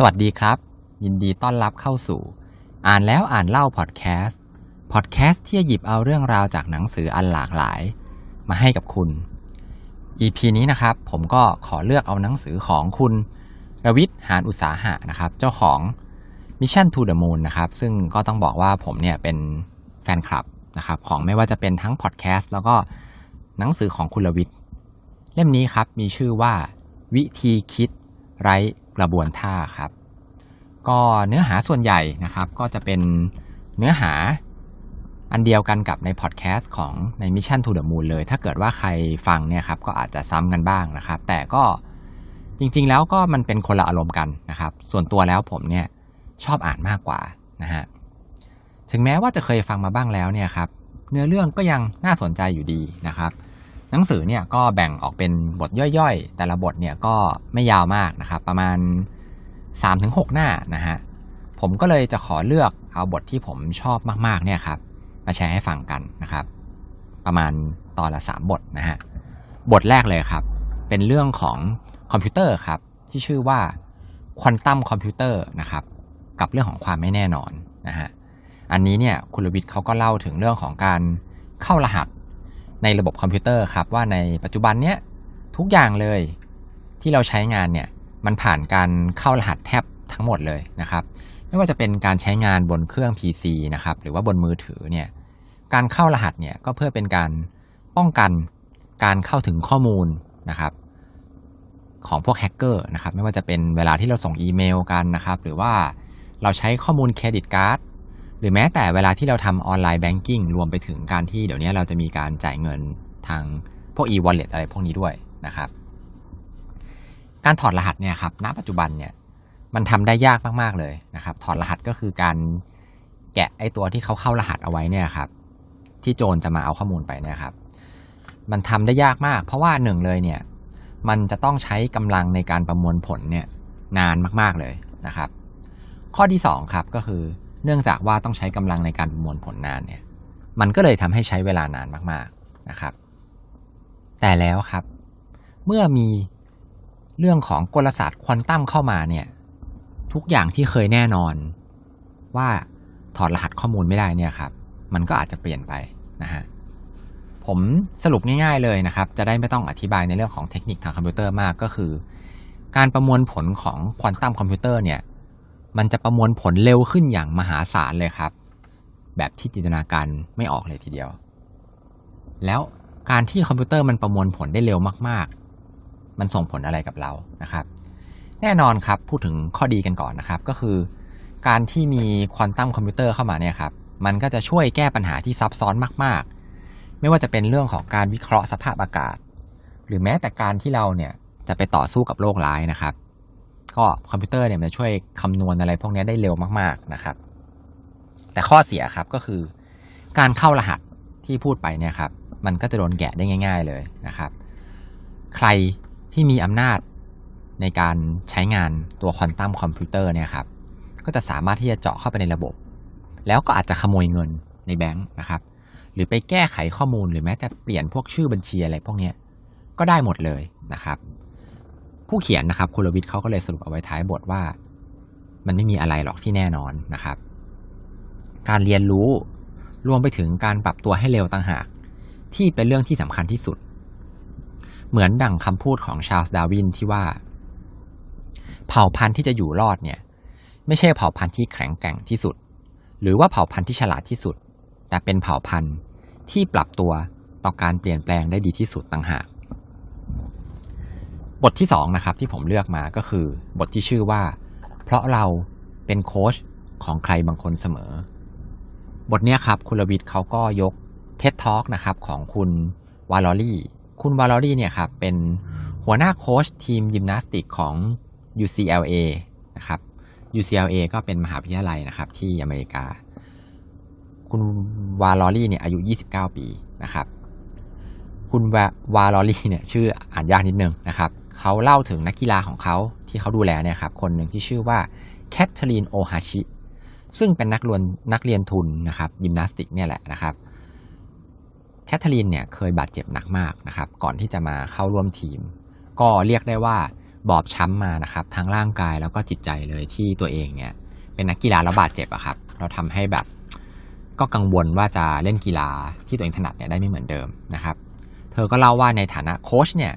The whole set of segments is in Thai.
สวัสดีครับ ยินดีต้อนรับเข้าสู่ อ่านแล้วอ่านเล่าพอดแคสต์พอดแคสต์ที่จะหยิบเอาเรื่องราวจากหนังสืออันหลากหลาย มาให้กับคุณ EP นี้นะครับ ผมก็ขอเลือกเอาหนังสือของคุณรวิทย์หานอุตสาหะนะครับ เจ้าของ Mission to the Moon นะครับ ซึ่งก็ต้องบอกว่าผมเนี่ยเป็นแฟนคลับนะครับของไม่ว่าจะเป็นทั้งพอดแคสต์แล้วก็หนังสือของคุณรวิทย์เล่มนี้ครับมีชื่อว่าวิธีคิดไร้ กระบวนท่าครับ ก็เนื้อหาส่วนใหญ่นะครับ ก็จะเป็นเนื้อหาอันเดียวกันกับในพอดแคสต์ของใน Mission to the Moon เลย ถ้าเกิดว่าใครฟังเนี่ยครับก็อาจจะซ้ำกันบ้างนะครับ แต่ก็จริงๆแล้วก็มันเป็นคนละอารมณ์กันนะครับ ส่วนตัวแล้วผมเนี่ยชอบอ่านมากกว่านะฮะถึงแม้ว่าจะเคยฟังมาบ้างแล้วเนี่ยครับเนื้อเรื่องก็ยังน่าสนใจอยู่ดีนะครับ หนังสือเนี่ยก็แบ่งออกเป็นบทย่อยๆ แต่ละบทเนี่ยก็ไม่ยาวมากนะครับ ประมาณ 3-6 หน้านะฮะผมก็เลยจะขอเลือกเอาบทที่ผมชอบมากๆเนี่ยครับมาแชร์ให้ฟังกันนะครับ ประมาณตอนละ 3 บทนะฮะบทแรกเลยครับ เป็นเรื่องของคอมพิวเตอร์ครับที่ชื่อว่าควอนตัมคอมพิวเตอร์นะครับกับเรื่องของความไม่แน่นอนนะฮะอันนี้เนี่ยคุณลวิทย์เขาก็เล่าถึงเรื่องของการเข้ารหัส ในระบบคอมพิวเตอร์ครับว่าในปัจจุบันเนี้ยทุกอย่างเลยที่เราใช้งานเนี่ยมันผ่านการเข้ารหัสแทบทั้งหมดเลยนะครับ ไม่ว่าจะเป็นการใช้งานบนเครื่อง PC นะครับหรือว่าบนมือถือเนี่ยการเข้ารหัสเนี่ยก็เพื่อเป็นการป้องกันการเข้าถึงข้อมูลนะครับของพวกแฮกเกอร์นะครับไม่ว่าจะเป็นเวลาที่เราส่งอีเมลกันนะครับ หรือว่าเราใช้ข้อมูล credit card หรือแม้แต่เวลาที่เราทำ online banking รวมไปถึงการที่เดี๋ยวนี้เราจะมีการจ่ายเงินทางพวก e-wallet อะไรพวกนี้ด้วยนะครับ การถอดรหัสเนี่ยครับณปัจจุบันเนี่ยมันทำได้ยากมาก ๆ เลยนะครับ ถอดรหัสก็คือการแกะไอตัวที่เขาเข้ารหัสเอาไว้เนี่ยครับที่โจรจะมาเอาข้อมูลไปเนี่ยครับ มันทำได้ยากมาก เพราะว่าหนึ่งเลยเนี่ยมันจะต้องใช้กำลังในการประมวลผลเนี่ยนานมาก ๆ เลยนะครับ ข้อที่สองครับก็คือ เนื่องจากว่าต้องใช้กำลังในการประมวลผลนานเนี่ย มันก็เลยทำให้ใช้เวลานานมากๆนะครับ แต่แล้วครับ เมื่อมีเรื่องของกลศาสตร์ควอนตัมเข้ามาเนี่ย ทุกอย่างที่เคยแน่นอนว่าถอดรหัสข้อมูลไม่ได้เนี่ยครับ มันก็อาจจะเปลี่ยนไปนะฮะผมสรุปง่ายๆเลยนะครับ จะได้ไม่ต้องอธิบายในเรื่องของเทคนิคทางคอมพิวเตอร์มากก็คือ การประมวลผลของควอนตัมคอมพิวเตอร์เนี่ย มันจะประมวลผลเร็วขึ้นอย่างมหาศาลเลยครับ แบบที่จินตนาการไม่ออกเลยทีเดียว แล้วการที่คอมพิวเตอร์มันประมวลผลได้เร็วมาก ๆ มันส่งผลอะไรกับเรานะครับ แน่นอนครับพูดถึงข้อดีกันก่อนนะครับ ก็คือ การที่มีควอนตัมคอมพิวเตอร์เข้ามาเนี่ยครับมันก็จะช่วยแก้ปัญหาที่ซับซ้อนมาก ๆ ไม่ว่าจะเป็นเรื่องของการวิเคราะห์สภาพอากาศ หรือแม้แต่การที่เราเนี่ยจะไปต่อสู้กับโรคร้ายนะครับ ก็คอมพิวเตอร์เนี่ยมันจะช่วยคำนวณอะไรพวกนี้ได้เร็วมาก ๆนะครับ แต่ข้อเสียครับก็คือ การเข้ารหัสที่พูดไปเนี่ยครับ มันก็จะโดนแกะได้ง่าย ๆเลยนะครับ ใครที่มีอำนาจในการใช้งานตัวควอนตัมคอมพิวเตอร์เนี่ยครับ ก็จะสามารถที่จะเจาะเข้าไปในระบบ แล้วก็อาจจะขโมยเงินในแบงค์นะครับ หรือไปแก้ไขข้อมูลหรือแม้แต่เปลี่ยนพวกชื่อบัญชีอะไรพวกนี้ก็ได้หมดเลยนะครับ ผู้เขียนนะครับคุณลวิทย์เขาก็เลยสรุปเอาไว้ท้ายบทว่า มันไม่มีอะไรหรอกที่แน่นอนนะครับ การเรียนรู้รวมไปถึงการปรับตัวให้เร็วต่างหาก ที่เป็นเรื่องที่สำคัญที่สุด เหมือนดั่งคำพูดของชาร์ลส์ดาร์วินที่ว่า เผ่าพันธุ์ที่จะอยู่รอดเนี่ย ไม่ใช่เผ่าพันธุ์ที่แข็งแกร่งที่สุด หรือว่าเผ่าพันธุ์ที่ฉลาดที่สุด แต่เป็นเผ่าพันธุ์ที่ปรับตัวต่อการเปลี่ยนแปลงได้ดีที่สุดต่างหาก บทที่สองนะครับที่ผมเลือกมาก็คือบทที่ชื่อว่า เพราะเราเป็นโค้ชของใครบางคนเสมอ บทนี้ครับคุณลวิทย์เขาก็ยกTED Talk นะครับของคุณวาลอรี่คุณวาลอรี่เนี่ยครับเป็นหัวหน้าโค้ชทีมยิมนาสติกของ UCLA นะครับ UCLA ก็เป็นมหาวิทยาลัยนะครับที่อเมริกา คุณวาลอรี่เนี่ยอายุ 29 ปีนะครับ คุณวาลอรี่เนี่ยชื่ออ่านยากนิดนึงนะครับ เขาเล่าถึงนักกีฬาของเขาที่เขาดูแลเนี่ยครับคนหนึ่งที่ชื่อว่าแคทเธอรีนโอฮาชิซึ่งเป็นนักเรียนนักเรียนทุนนะครับยิมนาสติกเนี่ยแหละนะครับแคทเธอรีนเนี่ยเคยบาดเจ็บหนักมากนะครับก่อนที่จะมาเข้าร่วมทีม ก็เรียกได้ว่าบอบช้ำมานะครับทั้งร่างกายแล้วก็จิตใจเลยที่ตัวเองเนี่ยเป็นนักกีฬาแล้วบาดเจ็บอะครับเราทำให้แบบก็กังวลว่าจะเล่นกีฬาที่ตัวเองถนัดเนี่ยได้ไม่เหมือนเดิมนะครับ เธอก็เล่าว่าในฐานะโค้ชเนี่ย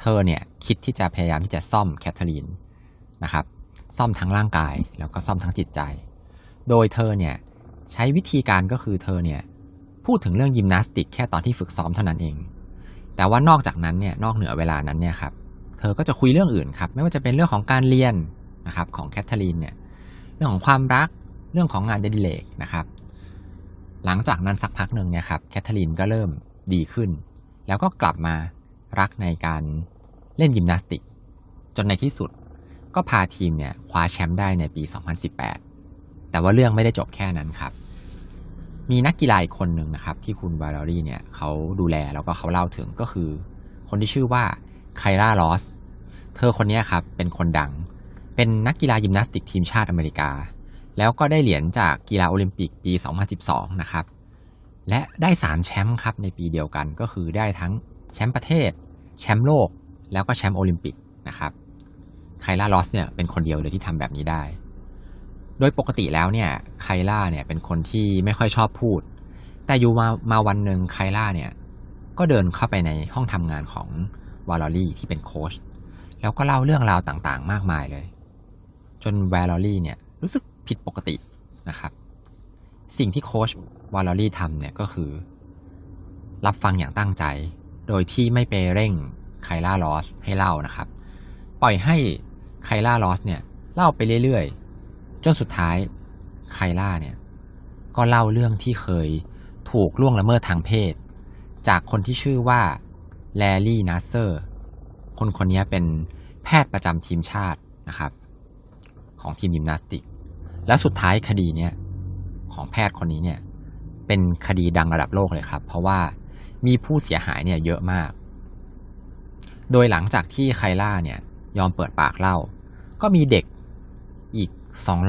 เธอเนี่ยคิดที่จะพยายามที่จะซ่อมแคทเธอรีนนะครับ ซ่อมทั้งร่างกายแล้วก็ซ่อมทั้งจิตใจ โดยเธอเนี่ยใช้วิธีการก็คือเธอเนี่ยพูดถึงเรื่องยิมนาสติกแค่ตอนที่ฝึกซ้อมเท่านั้นเอง แต่ว่านอกจากนั้นเนี่ยนอกเหนือเวลานั้นเนี่ยครับเธอก็จะคุยเรื่องอื่นครับ ไม่ว่าจะเป็นเรื่องของการเรียนนะครับของแคทเธอรีนเนี่ยเรื่องของความรักเรื่องของงานเดลิเลกนะครับ หลังจากนั้นสักพักหนึ่งเนี่ยครับแคทเธอรีนก็เริ่มดีขึ้น แล้วก็กลับมา รักในการเล่นยิมนาสติก จนในที่สุดก็พาทีมเนี่ยคว้าแชมป์ได้ในปี 2018 แต่ว่าเรื่องไม่ได้จบแค่นั้นครับ มีนักกีฬาอีกคนหนึ่งนะครับ ที่คุณวาลอรี่เนี่ยเขาดูแลแล้วก็เขาเล่าถึงก็คือ คนที่ชื่อว่าไคล่าลอส เธอคนนี้ครับเป็นคนดัง เป็นนักกีฬายิมนาสติกทีมชาติอเมริกา แล้วก็ได้เหรียญจากกีฬาโอลิมปิกปี 2012 นะครับ และได้ 3 แชมป์ครับในปีเดียวกันก็คือได้ทั้ง แชมป์ประเทศ แชมป์โลก แล้วก็แชมป์โอลิมปิกนะครับไคล่าลอสเนี่ยเป็นคนเดียวเลยที่ทำแบบนี้ได้ โดยปกติแล้วเนี่ยไคล่าเนี่ยเป็นคนที่ไม่ค่อยชอบพูด แต่อยู่มามาวันหนึ่งไคล่าเนี่ยก็เดินเข้าไปในห้องทำงานของวาลอรี่ที่เป็นโค้ชแล้วก็เล่าเรื่องราวต่างๆ มากมายเลย จนวาลอรี่เนี่ยรู้สึกผิดปกตินะครับ สิ่งที่โค้ชวาลอรี่ทำเนี่ยก็คือ รับฟังอย่างตั้งใจ โดยที่ไม่ไปเร่งไคล่า รอสให้เล่านะครับ ปล่อยให้ไคล่า รอสเนี่ยเล่าไปเรื่อยๆ จนสุดท้ายไคล่าเนี่ยก็เล่าเรื่องที่เคยถูกล่วงละเมิดทางเพศ จากคนที่ชื่อว่าแลร์รี่นัสซาร์ คนคนนี้เป็นแพทย์ประจำทีมชาตินะครับ ของทีมยิมนาสติก แล้วสุดท้ายคดีเนี้ยของแพทย์คนนี้เนี่ยเป็นคดีดังระดับโลกเลยครับ เพราะว่า มีผู้เสียหายเนี่ยเยอะมาก โดยหลังจากที่ไคล่าเนี่ยยอมเปิดปากเล่า ก็มีเด็กอีก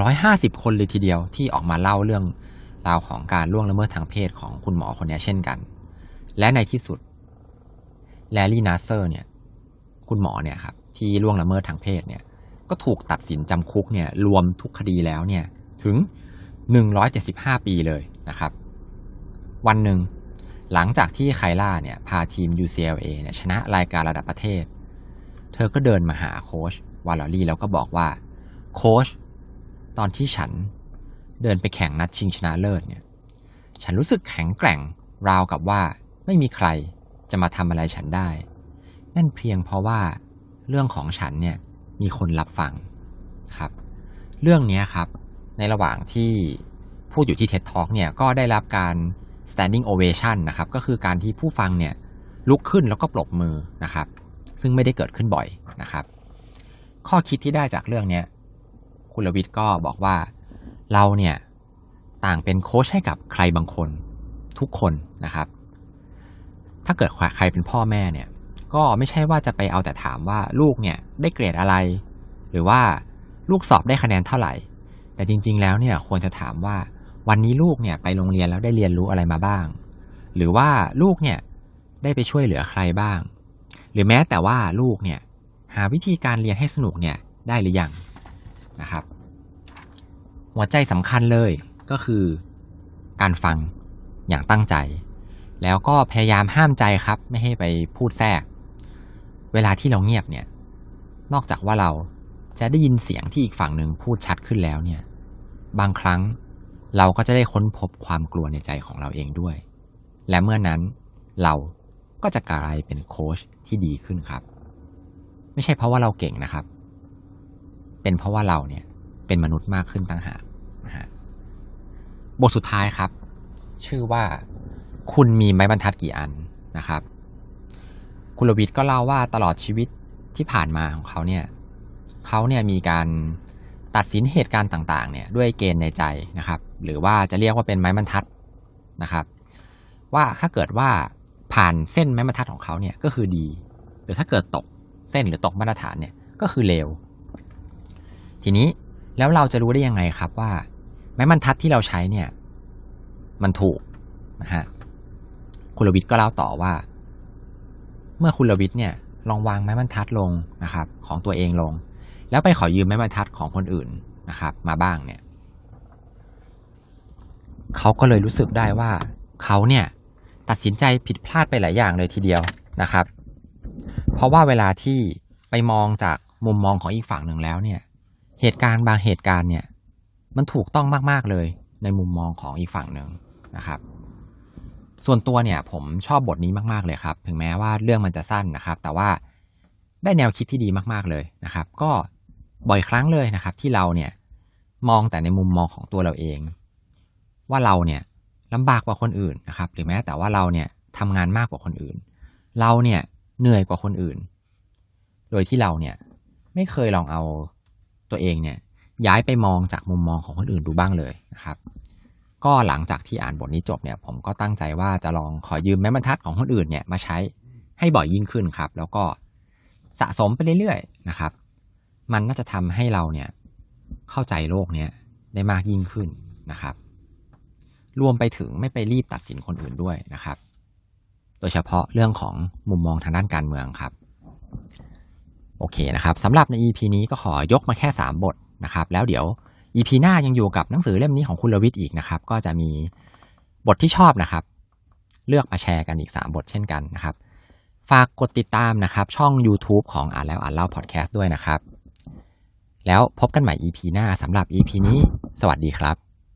250 คนเลยทีเดียวที่ออกมาเล่าเรื่องราวของการล่วงละเมิดทางเพศของคุณหมอคนนี้เช่นกัน และในที่สุดแลลี่นาเซอร์เนี่ย คุณหมอเนี่ยครับที่ล่วงละเมิดทางเพศเนี่ย ก็ถูกตัดสินจำคุกเนี่ยรวมทุกคดีแล้วเนี่ยถึง 175 ปีเลยนะครับ วันหนึ่ง หลังจากที่ไคล่าเนี่ยพาทีม UCLA เนี่ยชนะรายการระดับประเทศ เธอก็เดินมาหาโค้ชวาลอรี่แล้วก็บอกว่า โค้ชตอนที่ฉันเดินไปแข่งนัดชิงชนะเลิศเนี่ย ฉันรู้สึกแข็งแกร่งราวกับว่าไม่มีใครจะมาทำอะไรฉันได้ นั่นเพียงเพราะว่าเรื่องของฉันเนี่ยมีคนรับฟังครับ เรื่องนี้ครับในระหว่างที่พูดอยู่ที่ TED Talk เนี่ยก็ได้รับการ standing ovation นะครับก็คือการที่ผู้ฟังเนี่ยลุกขึ้นแล้วก็ปรบมือนะครับ ซึ่งไม่ได้เกิดขึ้นบ่อยนะครับ ข้อคิดที่ได้จากเรื่องนี้คุณลวิทย์ก็บอกว่าเราเนี่ยต่างเป็นโค้ชให้กับใครบางคนทุกคนนะครับ ถ้าเกิดใครเป็นพ่อแม่เนี่ยก็ไม่ใช่ว่าจะไปเอาแต่ถามว่าลูกเนี่ยได้เกรดอะไร หรือว่าลูกสอบได้คะแนนเท่าไหร่ แต่จริง ๆ แล้วเนี่ยควรจะถามว่า วันนี้ลูกเนี่ยไปโรงเรียนแล้วได้เรียนรู้อะไรมาบ้าง หรือว่าลูกเนี่ยได้ไปช่วยเหลือใครบ้าง หรือแม้แต่ว่าลูกเนี่ยหาวิธีการเรียนให้สนุกเนี่ยได้หรือยังนะครับ หัวใจสำคัญเลยก็คือ การฟังอย่างตั้งใจ แล้วก็พยายามห้ามใจครับ ไม่ให้ไปพูดแทรก เวลาที่เราเงียบเนี่ย นอกจากว่าเราจะได้ยินเสียงที่อีกฝั่งหนึ่งพูดชัดขึ้นแล้วเนี่ย บางครั้ง เราก็จะได้ค้นพบความกลัวในใจของเราเองด้วย และเมื่อนั้นเราก็จะกลายเป็นโค้ชที่ดีขึ้นครับ ไม่ใช่เพราะว่าเราเก่งนะครับ เป็นเพราะว่าเราเนี่ยเป็นมนุษย์มากขึ้นต่างหากนะฮะบทสุดท้ายครับ ชื่อว่าคุณมีไม้บรรทัดกี่อันนะครับ คุณลวิทก็เล่าว่าตลอดชีวิตที่ผ่านมาของเขาเนี่ยเขาเนี่ยมีการตัดสินเหตุการณ์ต่าง ๆ เนี่ยด้วยเกณฑ์ในใจนะครับ หรือว่าจะเรียกว่าเป็นไม้บรรทัดนะครับ ว่าถ้าเกิดว่าผ่านเส้นไม้บรรทัดของเขาเนี่ยก็คือดี หรือถ้าเกิดตกเส้นหรือตกมาตรฐานเนี่ยก็คือเลวทีนี้แล้วเราจะรู้ได้ยังไงครับว่า ไม้บรรทัดที่เราใช้เนี่ย มันถูกนะฮะคุณลวิทย์ก็เล่าต่อว่า เมื่อคุณลวิทย์เนี่ย ลองวางไม้บรรทัดลงนะครับ ของตัวเองลง แล้วไปขอยืมไม้บรรทัดของคนอื่นนะครับ มาบ้างเนี่ย เขาก็เลยรู้สึกได้ว่าเขาเนี่ยตัดสินใจผิดพลาดไปหลายอย่างเลยทีเดียวนะครับ เพราะว่าเวลาที่ไปมองจากมุมมองของอีกฝั่งหนึ่งแล้วเนี่ย เหตุการณ์บางเหตุการณ์เนี่ย มันถูกต้องมากๆเลยในมุมมองของอีกฝั่งหนึ่งนะครับ ส่วนตัวเนี่ยผมชอบบทนี้มากๆเลยครับ ถึงแม้ว่าเรื่องมันจะสั้นนะครับ แต่ว่าได้แนวคิดที่ดีมากๆเลยนะครับ ก็บ่อยครั้งเลยนะครับ ที่เราเนี่ยมองแต่ในมุมมองของตัวเราเอง ว่าเราเนี่ยลำบากกว่าคนอื่นนะครับ หรือแม้แต่ว่าเราเนี่ยทำงานมากกว่าคนอื่น เราเนี่ยเหนื่อยกว่าคนอื่น โดยที่เราเนี่ยไม่เคยลองเอาตัวเองเนี่ยย้ายไปมองจากมุมมองของคนอื่นดูบ้างเลยนะครับ ก็หลังจากที่อ่านบทนี้จบเนี่ย ผมก็ตั้งใจว่าจะลองขอยืมแม้บรรทัดของคนอื่นเนี่ยมาใช้ให้บ่อยยิ่งขึ้นครับ แล้วก็สะสมไปเรื่อยๆนะครับ มันน่าจะทำให้เราเนี่ยเข้าใจโลกเนี้ยได้มากยิ่งขึ้นนะครับ รวมไปถึงไม่ไปรีบตัดสินคนอื่นด้วยนะครับ โดยเฉพาะเรื่องของมุมมองทางด้านการเมืองครับ โอเคนะครับสำหรับใน EP นี้ก็ขอยกมาแค่ 3 บทนะครับ แล้วเดี๋ยว EP หน้ายังอยู่กับหนังสือเล่มนี้ของคุณลวิทย์อีกนะครับ ก็จะมีบทที่ชอบนะครับ เลือกมาแชร์กันอีก 3 บทเช่นกันนะครับ ฝากกดติดตามนะครับ ช่อง YouTube ของอ่านแล้วอ่านเล่าพอดแคสต์ด้วยนะครับ แล้วพบกันใหม่ EP หน้าสำหรับ EP นี้ สวัสดีครับ